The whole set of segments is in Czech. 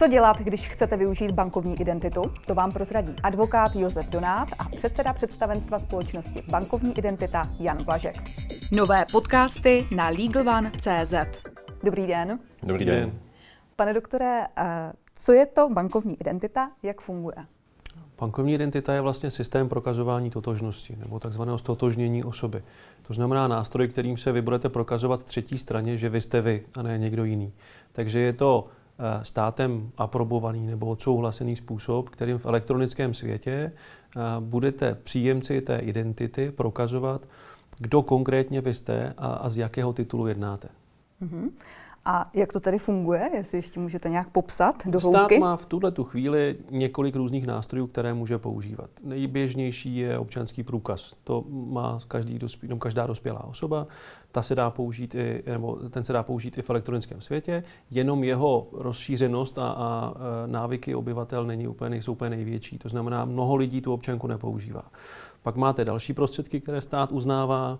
Co dělat, když chcete využít bankovní identitu? To vám prozradí advokát Josef Donát a předseda představenstva společnosti Bankovní identita Jan Blažek. Nové podcasty na LegalOne.cz Dobrý den. Dobrý den. Pane doktore, eh, co je to bankovní identita, jak funguje? Bankovní identita je vlastně systém prokazování totožnosti nebo takzvaného stotožnění osoby. To znamená nástroj, kterým se vy budete prokazovat třetí straně, že vy jste vy a ne někdo jiný. Takže je to státem aprobovaný nebo odsouhlasený způsob, kterým v elektronickém světě eh, budete příjemci té identity prokazovat, kdo konkrétně vy jste a, a z jakého titulu jednáte. Mm-hmm. A jak to tady funguje, jestli ještě můžete nějak popsat do Stát hloubky? má v tuhle tu chvíli několik různých nástrojů, které může používat. Nejběžnější je občanský průkaz. To má každý dospě, no, každá dospělá osoba. Ta se dá použít i, nebo ten se dá použít i v elektronickém světě, jenom jeho rozšířenost a, a návyky obyvatel není úplně, nejsou úplně největší. To znamená, mnoho lidí tu občanku nepoužívá. Pak máte další prostředky, které stát uznává.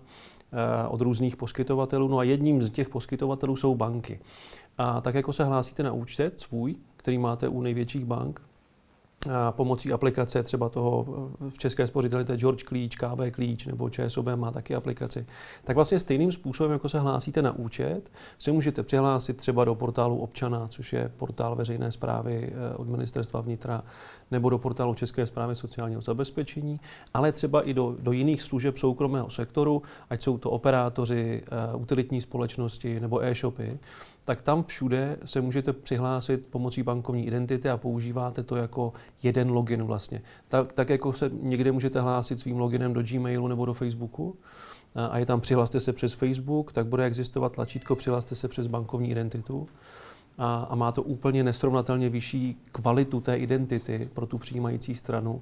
Eh, od různých poskytovatelů. No a jedním z těch poskytovatelů jsou banky. A tak jako se hlásíte na účet svůj, který máte u největších bank, pomocí aplikace třeba toho v České spořitelně, to je George Klíč, KB Klíč nebo ČSOB má taky aplikaci. Tak vlastně stejným způsobem, jako se hlásíte na účet, se můžete přihlásit třeba do portálu občana, což je portál veřejné zprávy eh, od ministerstva vnitra, nebo do portálu České zprávy sociálního zabezpečení, ale třeba i do, do jiných služeb soukromého sektoru, ať jsou to operátoři, uh, utilitní společnosti nebo e-shopy, tak tam všude se můžete přihlásit pomocí bankovní identity a používáte to jako jeden login vlastně. Tak, tak jako se někde můžete hlásit svým loginem do Gmailu nebo do Facebooku, a je tam přihlaste se přes Facebook, tak bude existovat tlačítko přihlaste se přes bankovní identitu a, a má to úplně nesrovnatelně vyšší kvalitu té identity pro tu přijímající stranu,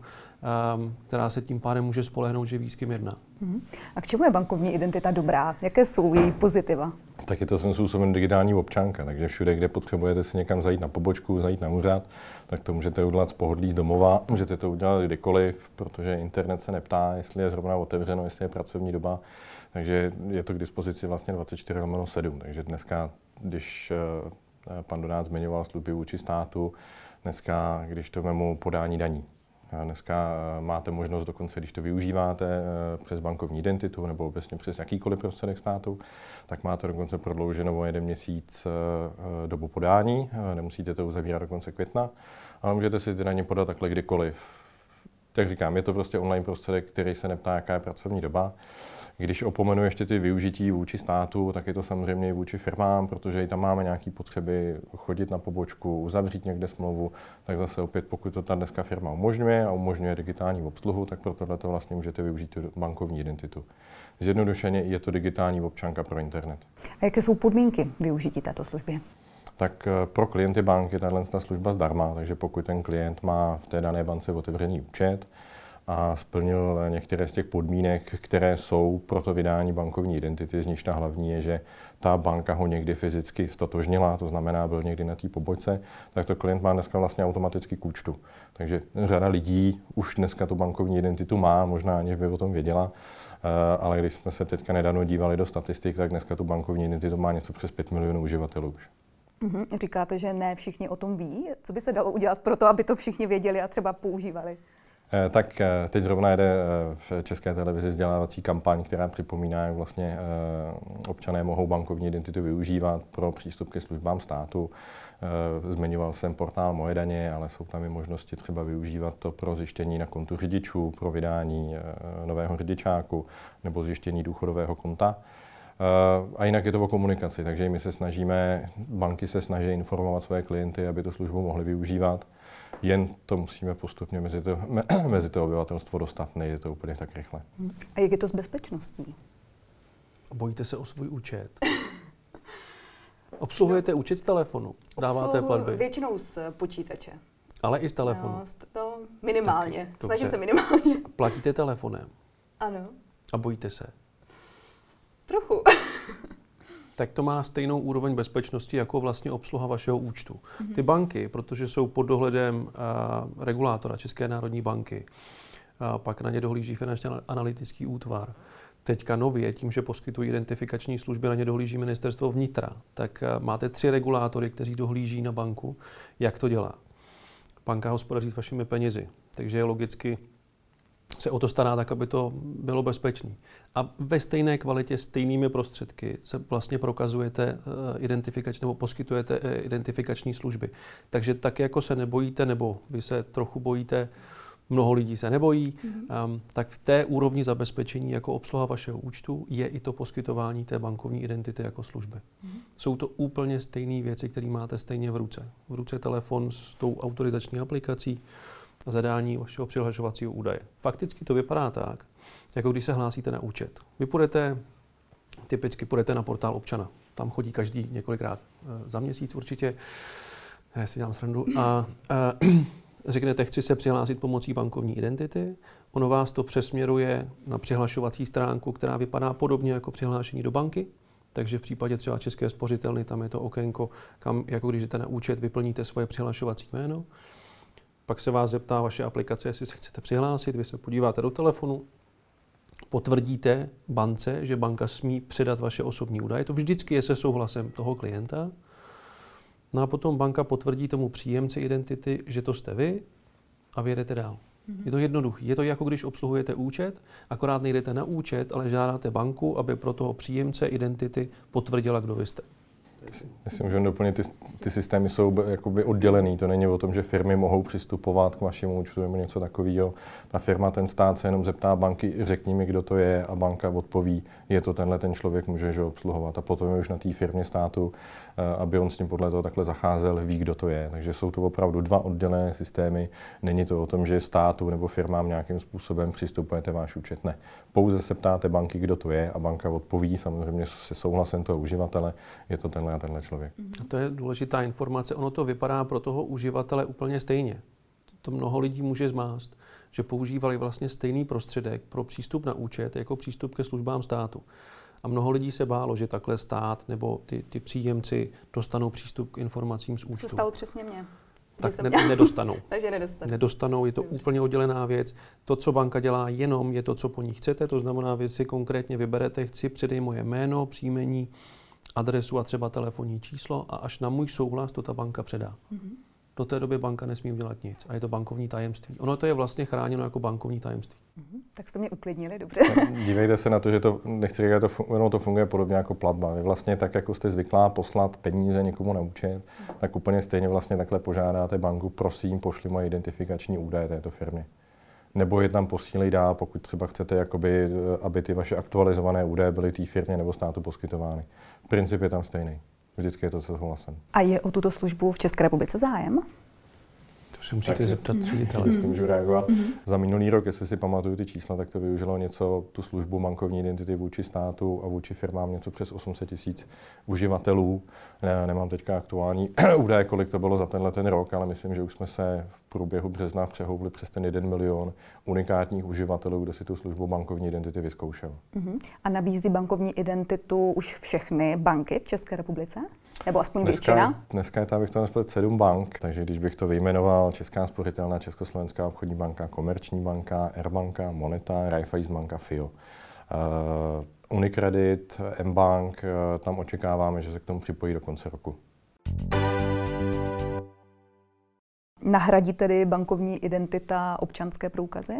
um, která se tím pádem může spolehnout, že ví, s kým jedná. Uh-huh. A k čemu je bankovní identita dobrá? Jaké jsou její pozitiva? Tak je to svým způsobem digitální občanka, takže všude, kde potřebujete si někam zajít na pobočku, zajít na úřad, tak to můžete udělat z pohodlí z domova, můžete to udělat kdykoliv, protože internet se neptá, jestli je zrovna otevřeno, jestli je pracovní doba, takže je to k dispozici vlastně 24 7. Takže dneska, když Eh, pan Donát zmiňoval služby vůči státu. Dneska, když to vemu podání daní, Dneska eh, máte možnost dokonce, když to využíváte eh, přes bankovní identitu nebo obecně přes jakýkoliv prostředek státu, tak máte dokonce prodlouženou o jeden měsíc dobu podání. Nemusíte to uzavírat do konce května, ale můžete si ty daně podat takhle kdykoliv. Jak říkám, je to prostě online prostředek, který se neptá, jaká je pracovní doba. Když opomenu ještě ty využití vůči státu, tak je to samozřejmě i vůči firmám, protože i tam máme nějaké potřeby chodit na pobočku, uzavřít někde smlouvu, tak zase opět, pokud to ta dneska firma umožňuje a umožňuje digitální obsluhu, tak pro tohle to vlastně můžete využít tu bankovní identitu. Zjednodušeně je to digitální občanka pro internet. A jaké jsou podmínky využití této služby? tak eh, pro klienty banky je tato služba zdarma, takže pokud ten klient má v té dané bance otevřený účet, a splnil některé z těch podmínek, které jsou pro to vydání bankovní identity, z níž ta hlavní je, že ta banka ho někdy fyzicky stotožnila, to znamená, byl někdy na té pobočce, tak to klient má dneska vlastně automaticky k účtu. Takže řada lidí už dneska tu bankovní identitu má, možná aniž by o tom věděla, eh, ale když jsme se teďka nedávno dívali do statistik, tak dneska tu bankovní identitu má něco přes 5 milionů uživatelů už. Mm-hmm. Říkáte, že ne všichni o tom ví. Co by se dalo udělat pro to, aby to všichni věděli a třeba používali? Eh, tak eh, teď zrovna jede eh, v České televizi vzdělávací kampaň, která připomíná, jak vlastně občané mohou bankovní identitu využívat pro přístup ke službám státu. Zmiňoval jsem portál Moje daně, ale jsou tam i možnosti třeba využívat to pro zjištění na kontu řidičů, pro vydání nového řidičáku nebo zjištění důchodového konta. A jinak je to o komunikaci, takže my se snažíme, banky se snaží informovat své klienty, aby tu službu mohli využívat jen to musíme postupně mezi to, mezi to obyvatelstvo dostat, nejde to úplně tak rychle. A jak je to s bezpečností? Bojíte se o svůj účet? Obsluhujete účet z telefonu? Dáváte platby? Většinou z počítače. Ale i z telefonu? No, to minimálně. Tak, Snažím dobře. se minimálně. Platíte telefonem? Ano. A bojíte se? Trochu tak to má stejnou úroveň bezpečnosti jako vlastně obsluha vašeho účtu. Mm-hmm. Ty banky, protože jsou pod dohledem uh, regulátora České národní banky, a pak na ně dohlíží finančně analytický útvar, Teďka nově, tím, že poskytují identifikační služby, na ně dohlíží ministerstvo vnitra, tak eh, máte tři regulátory, kteří dohlíží na banku, jak to dělá. Banka hospodaří s vašimi penězi, takže je logicky se o to stará tak, aby to bylo bezpečné. A ve stejné kvalitě, stejnými prostředky se vlastně prokazujete eh, identifikační nebo poskytujete eh, identifikační služby. Takže tak, jako se nebojíte, nebo vy se trochu bojíte, mnoho lidí se nebojí, mm-hmm. um, tak v té úrovni zabezpečení jako obsluha vašeho účtu je i to poskytování té bankovní identity jako služby. Mm-hmm. Jsou to úplně stejné věci, které máte stejně v ruce. V ruce telefon s tou autorizační aplikací, zadání vašeho přihlašovacího údaje. Fakticky to vypadá tak, jako když se hlásíte na účet. Vy půjdete, typicky půjdete na portál občana. Tam chodí každý několikrát eh, za měsíc určitě. Já si dělám srandu. A, a řeknete, chci se přihlásit pomocí bankovní identity. Ono vás to přesměruje na přihlašovací stránku, která vypadá podobně jako přihlášení do banky. Takže v případě třeba České spořitelny tam je to okénko, kam, jako když jdete na účet, vyplníte svoje přihlašovací jméno. Pak se vás zeptá vaše aplikace, jestli se chcete přihlásit, vy se podíváte do telefonu, potvrdíte bance, že banka smí předat vaše osobní údaje. To vždycky je se souhlasem toho klienta. No a potom banka potvrdí tomu příjemci identity, že to jste vy a vyjedete dál. Mm-hmm. Je to jednoduché. Je to jako když obsluhujete účet, akorát nejdete na účet, ale žádáte banku, aby pro toho příjemce identity potvrdila, kdo vy jste. Myslím, že doplně ty, ty systémy jsou jakoby oddělený. To není o tom, že firmy mohou přistupovat k vašemu účtu nebo něco takového. Ta firma, ten stát se jenom zeptá banky, řekni mi, kdo to je a banka odpoví, je to tenhle ten člověk, může ho obsluhovat. A potom je už na té firmě státu, eh, aby on s ním podle toho takhle zacházel, ví, kdo to je. Takže jsou to opravdu dva oddělené systémy. Není to o tom, že státu nebo firmám nějakým způsobem přistupujete váš účet. Ne. Pouze se ptáte banky, kdo to je a banka odpoví samozřejmě se souhlasem toho uživatele, je to tenhle a tenhle člověk. A to je důležitá informace. Ono to vypadá pro toho uživatele úplně stejně. To mnoho lidí může zmást, že používali vlastně stejný prostředek pro přístup na účet jako přístup ke službám státu. A mnoho lidí se bálo, že takhle stát nebo ty, ty příjemci dostanou přístup k informacím z účtu. To stalo přesně mě. Tak ne, nedostanou. Takže nedostanou. Nedostanou, je to Dobře. úplně oddělená věc. To, co banka dělá jenom, je to, co po ní chcete. To znamená, vy si konkrétně vyberete, chci předej moje jméno, příjmení, adresu a třeba telefonní číslo a až na můj souhlas to ta banka předá. Mm-hmm. Do té doby banka nesmí udělat nic a je to bankovní tajemství. Ono to je vlastně chráněno jako bankovní tajemství. Mm-hmm. Tak jste mě uklidnili, dobře. Dívejte se na to, že to, nechci říkat, to, to funguje podobně jako platba. Vy vlastně tak, jako jste zvyklá poslat peníze někomu na účet, mm-hmm. tak úplně stejně vlastně takhle požádáte banku, prosím, pošli moje identifikační údaje této firmy nebo je tam posílej dál, pokud třeba chcete, jakoby, aby ty vaše aktualizované údaje byly té firmě nebo státu poskytovány. Princip je tam stejný. Vždycky je to se souhlasem. A je o tuto službu v České republice zájem? To se musíte tak, zeptat ředitele. Mm. můžu reagovat. Mm. Za minulý rok, jestli si pamatuju ty čísla, tak to využilo něco, tu službu bankovní identity vůči státu a vůči firmám něco přes 800 tisíc uživatelů. Ne, nemám teďka aktuální údaje, kolik to bylo za tenhle ten rok, ale myslím, že už jsme se v průběhu března přehoupli přes ten 1 milion unikátních uživatelů, kdo si tu službu bankovní identity vyzkoušel. Mm-hmm. A nabízí bankovní identitu už všechny banky v České republice? Nebo aspoň dneska, většina? Dneska je tam, bych to nesplet, sedm bank, takže když bych to vyjmenoval, Česká spořitelná, Československá obchodní banka, Komerční banka, Airbanka, Moneta, Raiffeisen banka, FIO. Uh, Unicredit, M-Bank, uh, tam očekáváme, že se k tomu připojí do konce roku. Nahradí tedy bankovní identita občanské průkazy?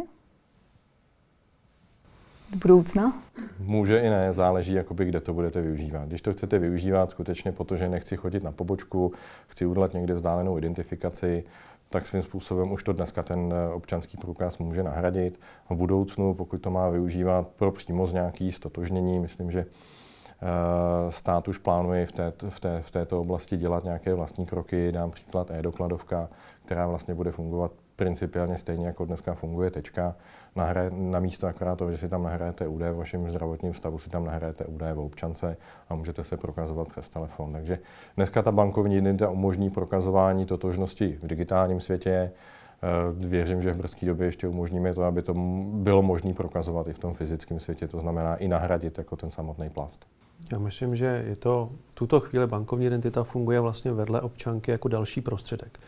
Do budoucna? Může i ne, záleží, jakoby, kde to budete využívat. Když to chcete využívat skutečně protože nechci chodit na pobočku, chci udělat někde vzdálenou identifikaci, tak svým způsobem už to dneska ten eh, občanský průkaz může nahradit. V budoucnu, pokud to má využívat pro přímo z nějaký stotožnění, myslím, že eh, stát už plánuje v, té, v, té, v této oblasti dělat nějaké vlastní kroky. Dám příklad e-dokladovka, která vlastně bude fungovat principiálně stejně, jako dneska funguje tečka. Nahraje, na místo akorát to, že si tam nahrajete údaje v vašem zdravotním stavu, si tam nahrajete údaje v občance a můžete se prokazovat přes telefon. Takže dneska ta bankovní identita umožní prokazování totožnosti v digitálním světě. Eh, věřím, že v brzké době ještě umožníme to, aby to bylo možné prokazovat i v tom fyzickém světě, to znamená i nahradit jako ten samotný plast. Já myslím, že je to v tuto chvíli bankovní identita funguje vlastně vedle občanky jako další prostředek.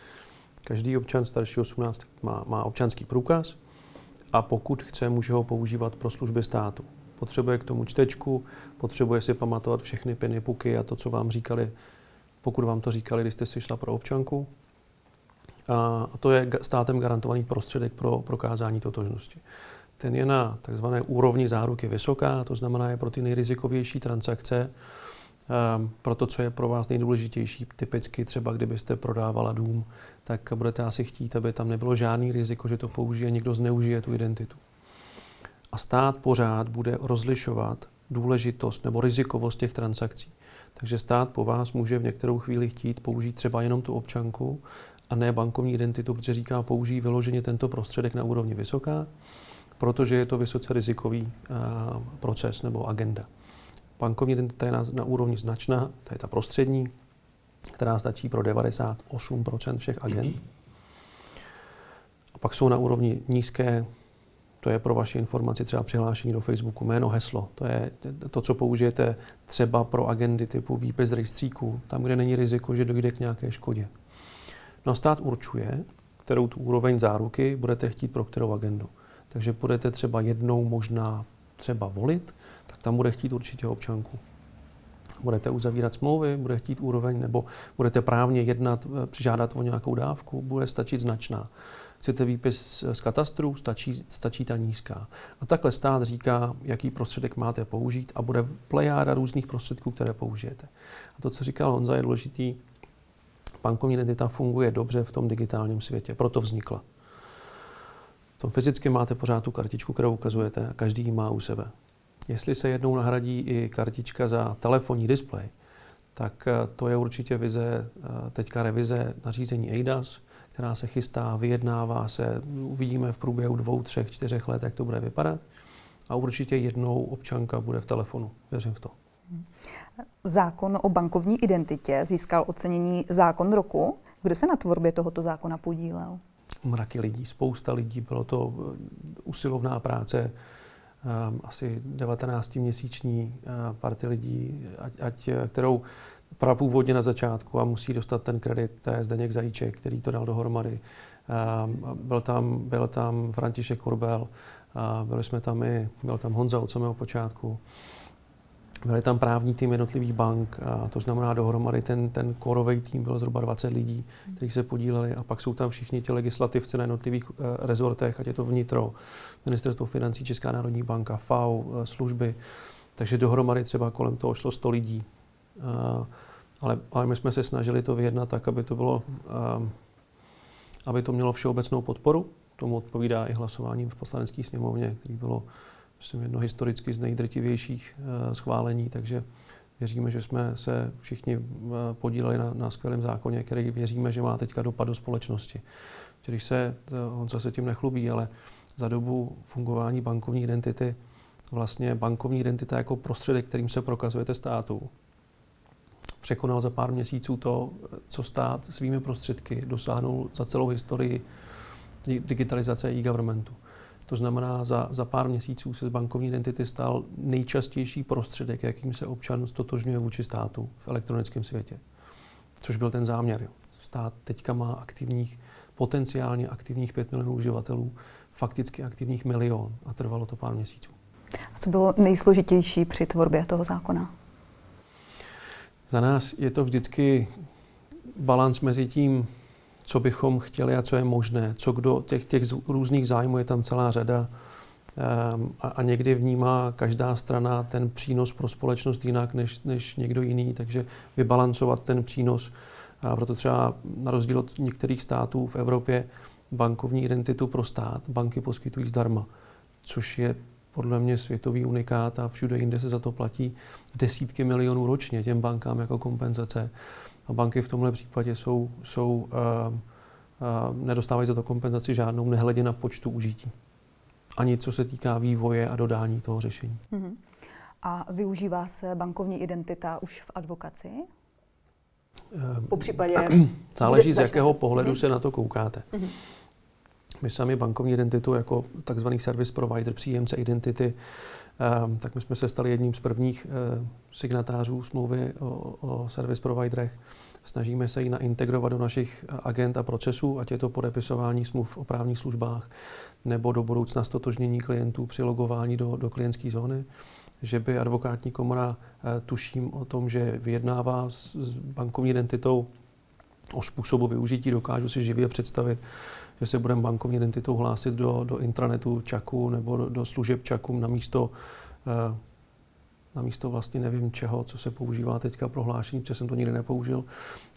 Každý občan starší 18 má, má občanský průkaz a pokud chce, může ho používat pro služby státu. Potřebuje k tomu čtečku, potřebuje si pamatovat všechny piny, puky a to, co vám říkali, pokud vám to říkali, když jste si šla pro občanku. A to je státem garantovaný prostředek pro prokázání totožnosti. Ten je na takzvané úrovni záruky vysoká, to znamená je pro ty nejrizikovější transakce, pro to, co je pro vás nejdůležitější. Typicky třeba, kdybyste prodávala dům, tak budete asi chtít, aby tam nebylo žádný riziko, že to použije, někdo zneužije tu identitu. A stát pořád bude rozlišovat důležitost nebo rizikovost těch transakcí. Takže stát po vás může v některou chvíli chtít použít třeba jenom tu občanku a ne bankovní identitu, protože říká, použijí vyloženě tento prostředek na úrovni vysoká, protože je to vysoce rizikový uh, proces nebo agenda. Bankovní identita je na, na úrovni značná, to je ta prostřední, která stačí pro 98% všech agent. A pak jsou na úrovni nízké, to je pro vaši informaci třeba přihlášení do Facebooku, jméno, heslo. To je to, co použijete třeba pro agendy typu výpis rejstříků, tam, kde není riziko, že dojde k nějaké škodě. No a stát určuje, kterou tu úroveň záruky budete chtít pro kterou agendu. Takže budete třeba jednou možná třeba volit, tak tam bude chtít určitě občanku. Budete uzavírat smlouvy, bude chtít úroveň, nebo budete právně jednat, eh, žádat o nějakou dávku, bude stačit značná. Chcete výpis z katastru, stačí, stačí ta nízká. A takhle stát říká, jaký prostředek máte použít a bude plejáda různých prostředků, které použijete. A to, co říkal Honza, je důležitý. Bankovní identita funguje dobře v tom digitálním světě, proto vznikla. Tom fyzicky máte pořád tu kartičku, kterou ukazujete a každý ji má u sebe. Jestli se jednou nahradí i kartička za telefonní displej, tak eh, to je určitě vize, eh, teďka revize nařízení EIDAS, která se chystá, vyjednává se, uvidíme v průběhu dvou, třech, čtyřech let, jak to bude vypadat. A určitě jednou občanka bude v telefonu. Věřím v to. Zákon o bankovní identitě získal ocenění zákon roku. Kdo se na tvorbě tohoto zákona podílel? Mraky lidí, spousta lidí, bylo to eh, usilovná práce um, asi 19-měsíční uh, party lidí, ať, ať, kterou prapůvodně na začátku a musí dostat ten kredit, to je Zdeněk Zajíček, který to dal dohromady. Byl, tam, byl tam František Korbel, byli jsme tam i, byl tam Honza od samého počátku. Byli tam právní tým jednotlivých bank, a to znamená dohromady ten, ten korový tým byl zhruba 20 lidí, kteří se podíleli a pak jsou tam všichni ti legislativci na jednotlivých uh, rezortech, ať je to vnitro, ministerstvo financí, Česká národní banka, FAU, uh, služby. Takže dohromady třeba kolem toho šlo 100 lidí. Uh, ale, ale my jsme se snažili to vyjednat tak, aby to bylo, uh, aby to mělo všeobecnou podporu. Tomu odpovídá i hlasování v poslanecké sněmovně, který bylo myslím, jedno historicky z nejdrtivějších uh, schválení, takže věříme, že jsme se všichni uh, podíleli na, na skvělém zákoně, který věříme, že má teďka dopad do společnosti. Když se, on se tím nechlubí, ale za dobu fungování bankovní identity, vlastně bankovní identita jako prostředek, kterým se prokazujete státu, překonal za pár měsíců to, co stát svými prostředky dosáhnul za celou historii digitalizace e-governmentu. To znamená, za, za pár měsíců se z bankovní identity stal nejčastější prostředek, jakým se občan stotožňuje vůči státu v elektronickém světě. Což byl ten záměr. Stát teďka má aktivních, potenciálně aktivních 5 milionů uživatelů, fakticky aktivních milion a trvalo to pár měsíců. A co bylo nejsložitější při tvorbě toho zákona? Za nás je to vždycky balans mezi tím, co bychom chtěli a co je možné. Co kdo, těch, těch různých zájmů je tam celá řada. Um, a, a někdy vnímá každá strana ten přínos pro společnost jinak než, než někdo jiný, takže vybalancovat ten přínos. A proto třeba na rozdíl od některých států v Evropě bankovní identitu pro stát banky poskytují zdarma, což je podle mě světový unikát a všude jinde se za to platí desítky milionů ročně těm bankám jako kompenzace. A banky v tomhle případě jsou, jsou uh, uh, nedostávají za to kompenzaci žádnou, nehledě na počtu užití. Ani co se týká vývoje a dodání toho řešení. Uh-huh. A využívá se bankovní identita už v advokaci? Po případě... Záleží, z jakého pohledu uh-huh. se na to koukáte. Uh-huh. My sami bankovní identitu jako takzvaný service provider, příjemce identity, ehm, tak my jsme se stali jedním z prvních eh, signatářů smlouvy o, o service providerech. Snažíme se ji naintegrovat do našich agent a procesů, ať je to podepisování smluv o právních službách nebo do budoucna stotožnění klientů při logování do, do klientské zóny. Že by advokátní komora, eh, tuším o tom, že vyjednává s bankovní identitou o způsobu využití, dokážu si živě představit, že se budeme bankovní identitou hlásit do, do intranetu Čaku nebo do, do služeb Čaku na místo eh, na místo vlastně nevím čeho, co se používá teďka prohlášení, protože jsem to nikdy nepoužil,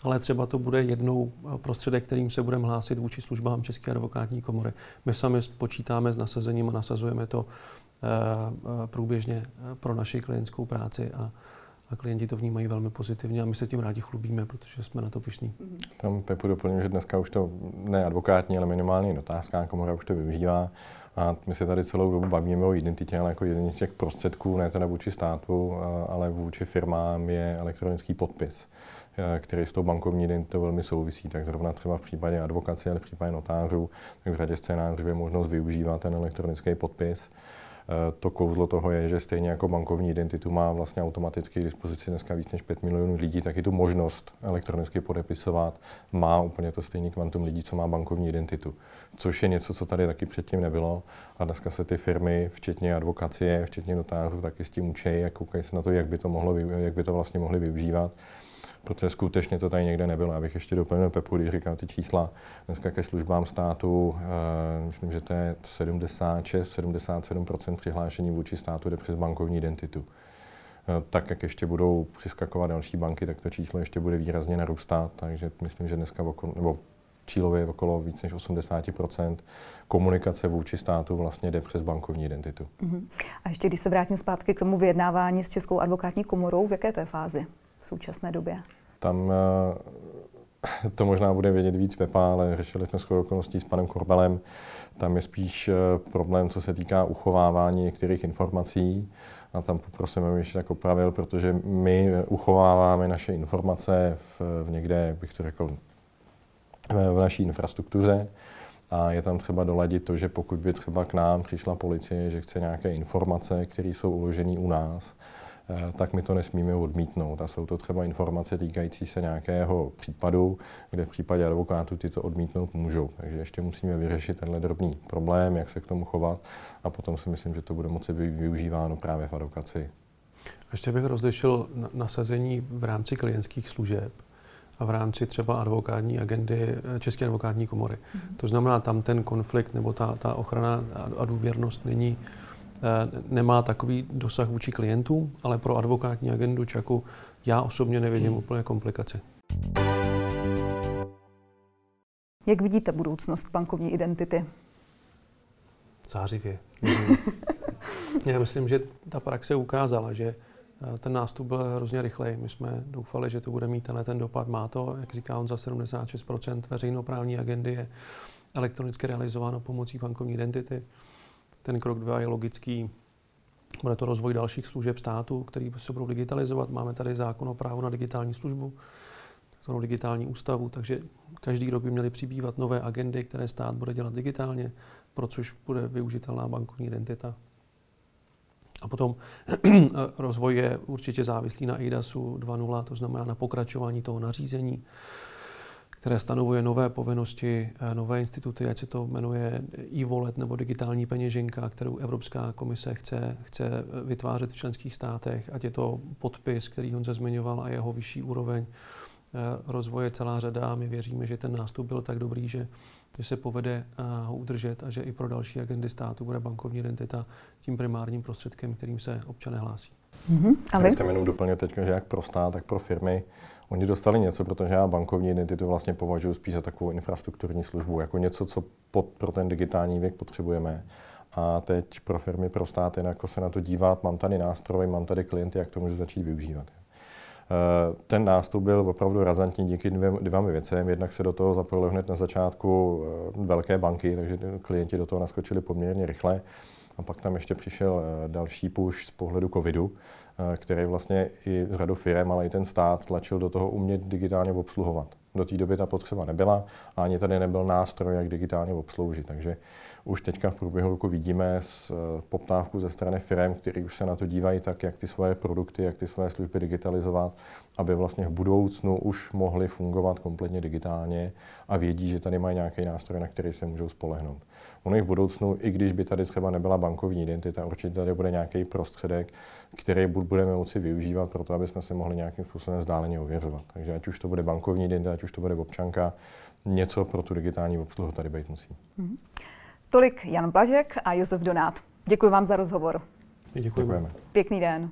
ale třeba to bude jednou prostředek, kterým se budeme hlásit vůči službám České advokátní komory. My sami počítáme s nasazením a nasazujeme to eh, eh, průběžně pro naši klientskou práci a, a klienti to vnímají velmi pozitivně a my se tím rádi chlubíme, protože jsme na to pišní. Tam Pepu doplním, že dneska už to ne advokátní, ale minimálně notářská komora už to využívá. A my se tady celou dobu bavíme o identitě, ale jako jeden z těch prostředků, ne teda vůči státu, ale vůči firmám je elektronický podpis, který s tou bankovní identitou velmi souvisí. Tak zrovna třeba v případě advokace, ale v případě notářů, tak v řadě scénářů je možnost využívat ten elektronický podpis. Eh, to kouzlo toho je, že stejně jako bankovní identitu má vlastně automaticky k dispozici dneska víc než 5 milionů lidí, tak i tu možnost elektronicky podepisovat má úplně to stejný kvantum lidí, co má bankovní identitu. Což je něco, co tady taky předtím nebylo. A dneska se ty firmy, včetně advokacie, včetně notářů, taky s tím učí a koukají se na to, jak by to, mohlo, jak by to vlastně mohli využívat protože skutečně to tady někde nebylo. Abych ještě doplnil Pepu, když říkal ty čísla dneska ke službám státu, uh, myslím, že to je 76-77% přihlášení vůči státu jde přes bankovní identitu. Uh, tak, jak ještě budou přiskakovat další banky, tak to číslo ještě bude výrazně narůstat, takže myslím, že dneska okolo, nebo cílově okolo víc než 80% komunikace vůči státu vlastně jde přes bankovní identitu. Uh-huh. A ještě když se vrátím zpátky k tomu vyjednávání s Českou advokátní komorou, v jaké to je fázi? V současné době? Tam eh, to možná bude vědět víc Pepa, ale řešili jsme shodou okolností s panem Korbelem. Tam je spíš eh, problém, co se týká uchovávání některých informací. A tam poprosím, aby ještě tak opravil, protože my uchováváme naše informace v, v někde, bych to řekl, v naší infrastruktuře. A je tam třeba doladit to, že pokud by třeba k nám přišla policie, že chce nějaké informace, které jsou uložené u nás, tak my to nesmíme odmítnout. A jsou to třeba informace týkající se nějakého případu, kde v případě advokátu tyto odmítnout můžou. Takže ještě musíme vyřešit tenhle drobný problém, jak se k tomu chovat a potom si myslím, že to bude moci být využíváno právě v advokaci. Ještě bych rozlišil nasazení v rámci klientských služeb a v rámci třeba advokátní agendy eh, České advokátní komory. Mm-hmm. To znamená, tam ten konflikt nebo ta, ta ochrana a důvěrnost není Eh, nemá takový dosah vůči klientům, ale pro advokátní agendu Čaku já osobně nevidím hmm. úplně komplikaci. Jak vidíte budoucnost bankovní identity? Zářivě. já myslím, že ta praxe ukázala, že eh, ten nástup byl hrozně rychlej. My jsme doufali, že to bude mít tenhle ten dopad. Má to, jak říká on, za 76% veřejnoprávní agendy je elektronicky realizováno pomocí bankovní identity. Ten krok dva je logický. Bude to rozvoj dalších služeb státu, který se budou digitalizovat. Máme tady zákon o právu na digitální službu, takzvanou digitální ústavu, takže každý rok by měly přibývat nové agendy, které stát bude dělat digitálně, pro což bude využitelná bankovní identita. A potom rozvoj je určitě závislý na IDASu 2.0, to znamená na pokračování toho nařízení které stanovuje nové povinnosti, eh, nové instituty, ať se to jmenuje e-wallet nebo digitální peněženka, kterou Evropská komise chce, chce vytvářet v členských státech, ať je to podpis, který on se zmiňoval a jeho vyšší úroveň eh, rozvoje celá řada my věříme, že ten nástup byl tak dobrý, že, že se povede eh, ho udržet a že i pro další agendy státu bude bankovní identita tím primárním prostředkem, kterým se občané hlásí. Mm-hmm. A vy? Já jenom doplnit teď, že jak pro stát, tak pro firmy Oni dostali něco, protože já bankovní identitu vlastně považuji spíš za takovou infrastrukturní službu, jako něco, co pod, pro ten digitální věk potřebujeme. A teď pro firmy, pro stát, jako se na to dívat, mám tady nástroj, mám tady klienty, jak to můžu začít využívat. Eh, ten nástup byl opravdu razantní díky dvěma věcem. Jednak se do toho zapojilo hned na začátku eh, velké banky, takže klienti do toho naskočili poměrně rychle. A pak tam ještě přišel eh, další push z pohledu covidu, Eh, který vlastně i z řadu firm, ale i ten stát tlačil do toho umět digitálně obsluhovat. Do té doby ta potřeba nebyla a ani tady nebyl nástroj, jak digitálně obsloužit. Takže už teďka v průběhu roku vidíme z eh, poptávku ze strany firm, který už se na to dívají tak, jak ty svoje produkty, jak ty svoje služby digitalizovat aby vlastně v budoucnu už mohli fungovat kompletně digitálně a vědí, že tady mají nějaký nástroj, na který se můžou spolehnout. Ono i v budoucnu, i když by tady třeba nebyla bankovní identita, určitě tady bude nějaký prostředek, který budeme moci využívat pro to, aby jsme se mohli nějakým způsobem vzdáleně ověřovat. Takže ať už to bude bankovní identita, ať už to bude občanka, něco pro tu digitální obsluhu tady být musí. Mm-hmm. Tolik Jan Blažek a Josef Donát. Děkuji vám za rozhovor. Děkujeme. Pěkný den.